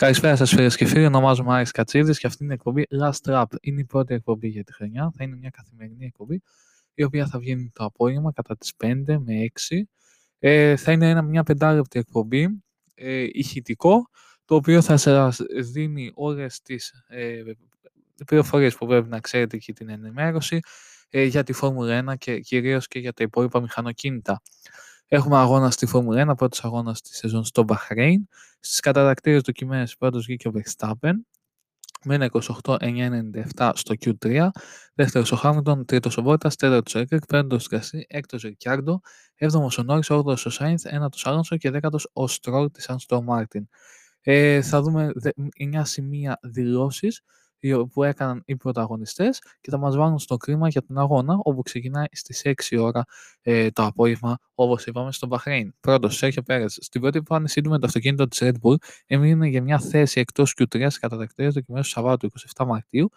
Καλησπέρα σας, φίλες και φίλοι. Ονομάζομαι Άρης Κατσίδης και αυτή είναι η εκπομπή Last Rap. Είναι η πρώτη εκπομπή για τη χρονιά. Θα είναι μια καθημερινή εκπομπή, η οποία θα βγαίνει το απόγευμα κατά τις 5 με 6. Ε, θα είναι ένα, μια πεντάλεπτη εκπομπή, ε, ηχητικό, το οποίο θα σας δίνει όλες τις ε, πληροφορίες που πρέπει να ξέρετε και την ενημέρωση ε, για τη Φόρμουλα 1 και κυρίως και για τα υπόλοιπα μηχανοκίνητα. Έχουμε αγώνα στη Φόρμουλα 1, πρώτος αγώνας της σεζόν στο Μπαχρέιν. Στις κατατακτήριες δοκιμές, πρώτο βγήκε ο Verstappen με ένα 28-997 στο Q3. Δεύτερος ο Χάμιλτον, τρίτος ο Βότας, τέταρτος ο Λεκλέρκ, πέμπτος ο Γκασλί, έκτος ο Ρικιάρντο, έβδομος ο Νόρις, όγδοος ο Σάινθ, ένατος Άλονσο και δέκατος ο Στρόλ της Aston Martin. Ε, θα δούμε 9 σημεία δηλώσεις που έκαναν οι πρωταγωνιστές και θα μας βάλουν στο κλίμα για τον αγώνα όπου ξεκινάει στις 6 ώρα ε, το απόγευμα όπως είπαμε στο Μπαχρέιν. Πρώτος, Σέρχιο Πέρες. Στην πρώτη εμφάνισή του με το αυτοκίνητο της Red Bull έμεινε για μια θέση εκτός Q3 στις κατατακτήρες δοκιμές του Σαββάτου 27 Μαρτίου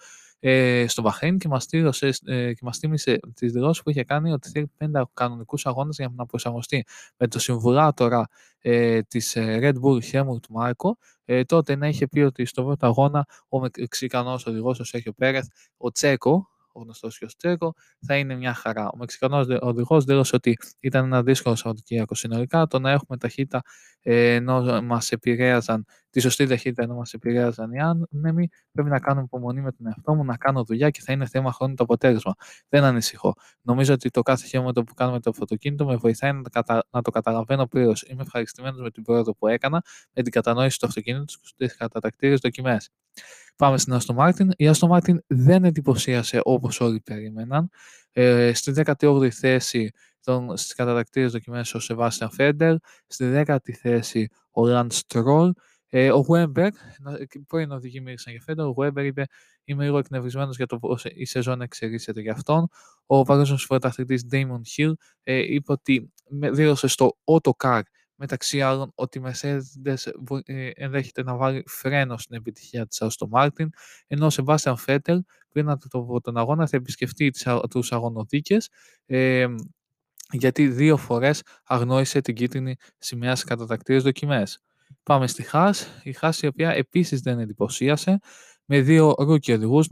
ε, στο Μπαχρέιν και μας, τήρωσε, ε, και μας τίμησε τις δηλώσεις που είχε κάνει ότι θέλει πέντε κανονικούς αγώνες για να προσαρμοστεί με το συμβουλάτορα ε, της ε, Red Bull Helmut Marko. Ε, τότε να είχε πει ότι στο πρώτο αγώνα ο Μεξικανός οδηγός ο Σέχιο Πέρεθ, ο Τσέκο, ο γνωστός και Τσέκο, θα είναι μια χαρά. Ο Μεξικανός οδηγός δήλωσε ότι ήταν ένα δύσκολο Σαββατοκύριακο συνολικά. Το να έχουμε ταχύτητα ε, ενώ μας επηρέαζαν, τη σωστή ταχύτητα ενώ μας επηρέαζαν οι άνεμοι, πρέπει να κάνουμε υπομονή με τον εαυτό μου, να κάνω δουλειά και θα είναι θέμα χρόνου το αποτέλεσμα. Δεν ανησυχώ. Νομίζω ότι το κάθε χέρι που κάνουμε το αυτοκίνητο με βοηθάει να, κατα... να το καταλαβαίνω πλήρως. Είμαι ευχαριστημένος με την πρόοδο που έκανα, με την κατανόηση του αυτοκίνητου στι κατατακτήριες δοκιμές. Πάμε στην Aston Martin. Η Aston Martin δεν εντυπωσίασε όπως όλοι περίμεναν. Ε, στη 18η θέση των, στις κατατακτήρες δοκιμές ο Σεβάστιαν Φέντερ, στη 10η θέση ο Ραντ Στρόλ, ε, ο Weber, πρώην οδηγοί μίλησαν για Φέντερ, ο Weber είπε είμαι λίγο εκνευρισμένος για το πώς η σεζόν εξελίσσεται για αυτόν. Ο παγκόσμιος πρωταθλητής Damon Hill ε, είπε ότι δήλωσε στο Autocar μεταξύ άλλων ότι η Mercedes ε, ενδέχεται να βάλει φρένο στην επιτυχία της Aston Martin, ενώ ο Sebastian Vettel πριν από τον αγώνα θα επισκεφτεί τους αγωνοδίκες, ε, γιατί δύο φορές αγνόησε την κίτρινη σημαία σε κατατακτήριες δοκιμές. Πάμε στη Haas, η Haas η οποία επίσης δεν εντυπωσίασε, με δύο rookie οδηγούς,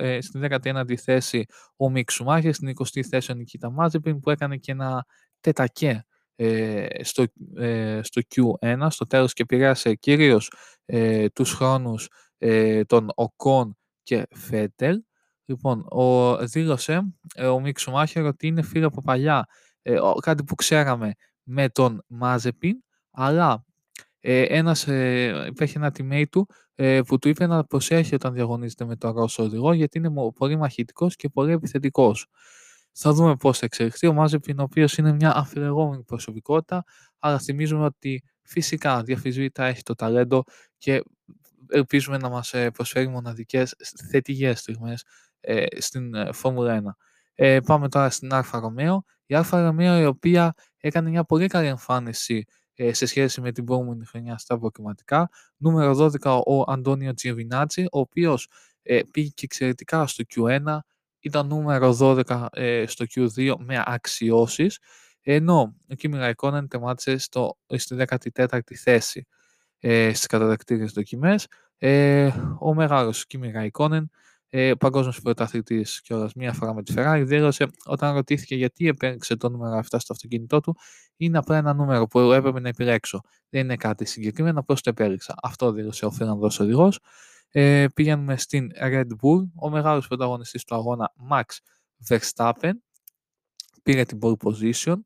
ε, στην 19η θέση ο Μικ Σουμάχερ, στην 20η θέση ο Νικήτα Μάζεπιν που έκανε και ένα τετακέ ε, στο, ε, στο Q1, στο τέλος και επηρέασε κυρίως ε, τους χρόνους ε, των Οκόν και Φέτελ. Λοιπόν, ο, δήλωσε ε, ο Μικ Σουμάχερ ότι είναι φίλο από παλιά, ε, κάτι που ξέραμε με τον Μάζεπιν, αλλά ε, ένας, ε, υπήρχε ένα teammate του ε, που του είπε να προσέχει όταν διαγωνίζεται με τον Ρώσο οδηγό γιατί είναι πολύ μαχητικός και πολύ επιθετικός. Θα δούμε πώς θα εξελιχθεί. Ο Μάζεπιν, ο οποίος είναι μια αμφιλεγόμενη προσωπικότητα, αλλά θυμίζουμε ότι φυσικά αδιαμφισβήτητα έχει το ταλέντο και ελπίζουμε να μας ε, προσφέρει μοναδικές θετικές στιγμές ε, στην ε, Φόρμουλα 1. Ε, πάμε τώρα στην Alfa Romeo. Η Alfa Romeo η οποία έκανε μια πολύ καλή εμφάνιση ε, σε σχέση με την προηγούμενη χρονιά στα προκριματικά. Νούμερο 12 ο Αντώνιο Τζιοβινάτσι, ο οποίος ε, πήγε και εξαιρετικά στο Q1, ήταν νούμερο 12 ε, στο Q2 με αξιώσεις, ενώ ο Kimi Raikkonen τεμάτισε στο, στη 14η θέση ε, στις καταδεκτήριες δοκιμές. Ε, ο μεγάλος Kimi Raikkonen, ε, παγκόσμιος πρωταθλητής κιόλας μία φορά με τη Ferrari, δήλωσε όταν ρωτήθηκε γιατί επέλεξε το νούμερο 7 στο αυτοκίνητό του, είναι απλά ένα νούμερο που έπρεπε να επιλέξω. Δεν είναι κάτι συγκεκριμένο, απλώς το επέλεξα. Αυτό δήλωσε ο Φερνανδός οδηγός ε, πήγαμε στην Red Bull. Ο μεγάλος πρωταγωνιστής του αγώνα, Max Verstappen, πήρε την pole position.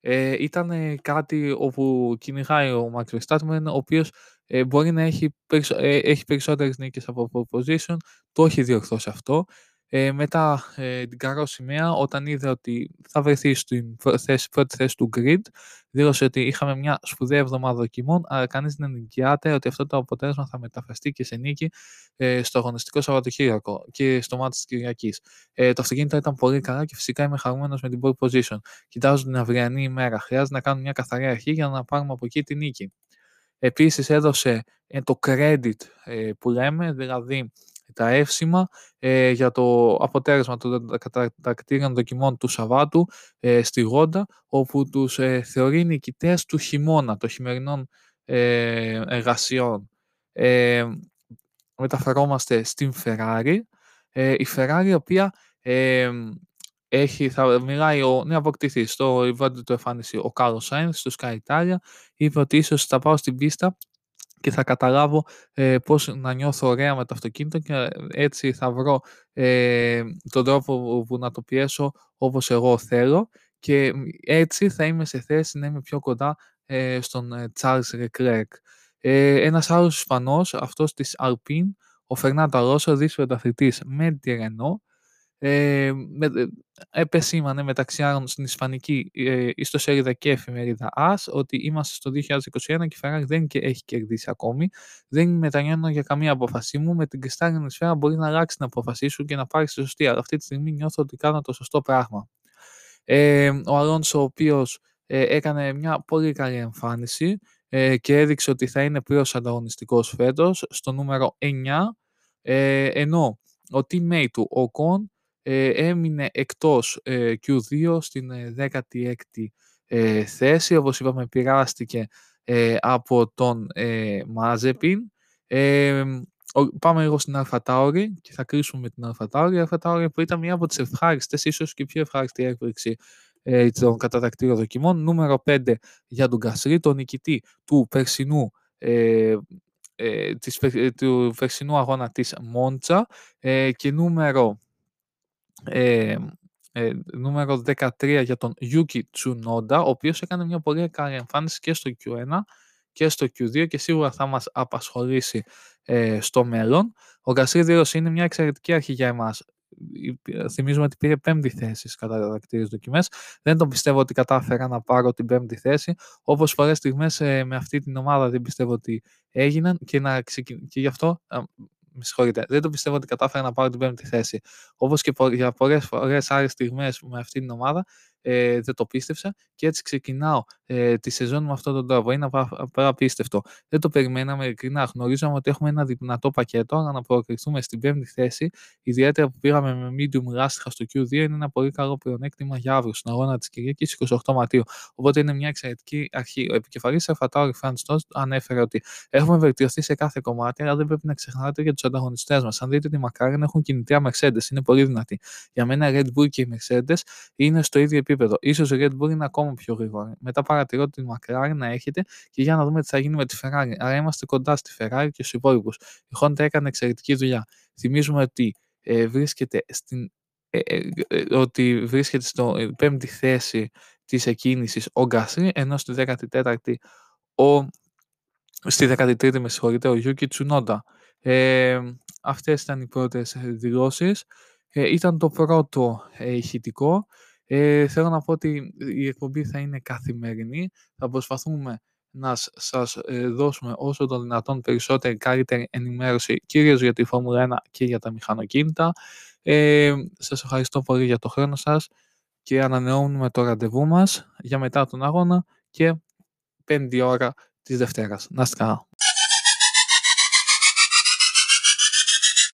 Ε, ήταν κάτι όπου κυνηγάει ο Max Verstappen, ο οποίος ε, μπορεί να έχει, περισσο, ε, έχει περισσότερες νίκες από pole position, το έχει διορθώσει αυτό. Ε, μετά ε, την καρό σημαία, όταν είδε ότι θα βρεθεί στην θέση, πρώτη θέση του grid, δήλωσε ότι είχαμε μια σπουδαία εβδομάδα δοκιμών, αλλά κανείς δεν εγγυάται ότι αυτό το αποτέλεσμα θα μεταφραστεί και σε νίκη ε, στο αγωνιστικό Σαββατοκύριακο και στο μάτι της Κυριακής. Ε, το αυτοκίνητο ήταν πολύ καλά και φυσικά είμαι χαρούμενος με την pole position. Κοιτάζω την αυριανή ημέρα. Χρειάζεται να κάνουμε μια καθαρή αρχή για να πάρουμε από εκεί τη νίκη. Επίσης έδωσε ε, το credit ε, που λέμε, δηλαδή τα εύσημα ε, για το αποτέλεσμα των κατακτήριων δοκιμών του Σαββάτου ε, στη Γόντα, όπου τους ε, θεωρεί νικητές του χειμώνα, των χειμερινών ε, εργασιών. ε, μεταφερόμαστε στην Ferrari. Ε, η Ferrari η οποία ε, έχει, θα μιλάει ο νέο αποκτηθή στο event του εμφάνιση ο Κάρλο Σάινθ στο Sky Italia. Είπε ότι ίσως θα πάω στην πίστα και θα καταλάβω ε, πώς να νιώθω ωραία με το αυτοκίνητο και έτσι θα βρω ε, τον τρόπο που να το πιέσω όπως εγώ θέλω και έτσι θα είμαι σε θέση να είμαι πιο κοντά ε, στον ε, Charles Leclerc. Ε, ένας άλλος Ισπανός, αυτός της Alpine, ο Φερνάντο Αλόσο, δύσπρος αθλητής με τη Renault, ε, με, ε, επεσήμανε μεταξύ άλλων στην Ισπανική ε, ιστοσέλιδα και εφημερίδα AS ότι είμαστε στο 2021 και η Ferrari δεν και έχει κερδίσει ακόμη. Δεν μετανιώνω για καμία απόφασή μου. Με την κρυστάλλινη σφαίρα μπορεί να αλλάξει την απόφασή σου και να πάρεις τη σωστή. Αλλά αυτή τη στιγμή νιώθω ότι κάνω το σωστό πράγμα. Ε, ο Αλόνσο, ο οποίος ε, έκανε μια πολύ καλή εμφάνιση ε, και έδειξε ότι θα είναι πλήρως ανταγωνιστικός φέτος στο νούμερο 9 ε, ενώ ο teammate του, ο Κον, ε, έμεινε εκτός ε, Q2 στην 16η ε, θέση. Όπως είπαμε πειράστηκε από τον Μάζεπιν. Πάμε λίγο στην Αλφατάουρη και θα κρίσουμε με την Αλφατάουρη. Η Αλφατάουρη που ήταν μία από τις ευχάριστες, ίσως και πιο ευχάριστη έκπληξη των κατατακτήρων δοκιμών. Νούμερο 5 για τον Γκασρί, τον νικητή του περσινού ε, της, του περσινού αγώνα της Μόντσα ε, και νούμερο ε, ε, νούμερο 13 για τον Yuki Tsunoda, ο οποίος έκανε μια πολύ καλή εμφάνιση και στο Q1 και στο Q2 και σίγουρα θα μας απασχολήσει ε, στο μέλλον. Ο Γκασίδηρος είναι μια εξαιρετική αρχή για εμάς. Θυμίζουμε ότι πήρε πέμπτη θέση κατά δακτήριες δοκιμές. Δεν τον πιστεύω ότι κατάφερα να πάρω την πέμπτη θέση. Όπως πολλές στιγμές ε, με αυτή την ομάδα δεν πιστεύω ότι έγιναν και, να ξεκιν... και γι' αυτό με συγχωρείτε, δεν το πιστεύω ότι κατάφερα να πάρω την πέμπτη θέση. Όπως και για πολλές φορές άλλες στιγμές με αυτή την ομάδα, ε, δεν το πίστεψα και έτσι ξεκινάω ε, τη σεζόν με αυτόν τον τρόπο. Είναι απίστευτο. Δεν το περιμέναμε ειλικρινά. Γνωρίζαμε ότι έχουμε ένα δυνατό πακέτο, αλλά να προκριθούμε στην πέμπτη θέση, ιδιαίτερα που πήγαμε με medium λάστιχα στο Q2, είναι ένα πολύ καλό πλεονέκτημα για αύριο στην αγώνα της Κυριακής 28 Μαρτίου. Οπότε είναι μια εξαιρετική αρχή. Ο επικεφαλής Ερφατάουρη Φραντ ανέφερε ότι έχουμε βελτιωθεί σε κάθε κομμάτι, αλλά δεν πρέπει να ξεχνάτε για τους ανταγωνιστές μας. Αν δείτε ότι μακάρι έχουν κινητήρια Mercedes, είναι πολύ δυνατή. Για μένα Red Bull και η Mercedes είναι στο ίδιο επίπεδο επίπεδο. Ίσως η Red Bull είναι ακόμα πιο γρήγορη. Μετά παρατηρώ την McLaren να έχετε και για να δούμε τι θα γίνει με τη Ferrari. Άρα είμαστε κοντά στη Ferrari και στους υπόλοιπους. Η Honda έκανε εξαιρετική δουλειά. Θυμίζουμε ότι ε, βρίσκεται στην ε, ε, ε ότι βρίσκεται στο ε, πέμπτη θέση της εκκίνησης ο Γκάσρι, ενώ στη 14η ο, στη 13η με συγχωρείτε, ο Yuki Tsunoda. Ε, αυτές ήταν οι πρώτες δηλώσεις. Ε, ήταν το πρώτο ε, ηχητικό. Ε, θέλω να πω ότι η εκπομπή θα είναι καθημερινή. Θα προσπαθούμε να σας ε, δώσουμε όσο το δυνατόν περισσότερη καλύτερη ενημέρωση κυρίως για τη Φόρμουλα 1 και για τα μηχανοκίνητα. Ε, σας ευχαριστώ πολύ για το χρόνο σας και ανανεώνουμε το ραντεβού μας για μετά τον αγώνα και 5 ώρα της Δευτέρας. Να είστε καλά.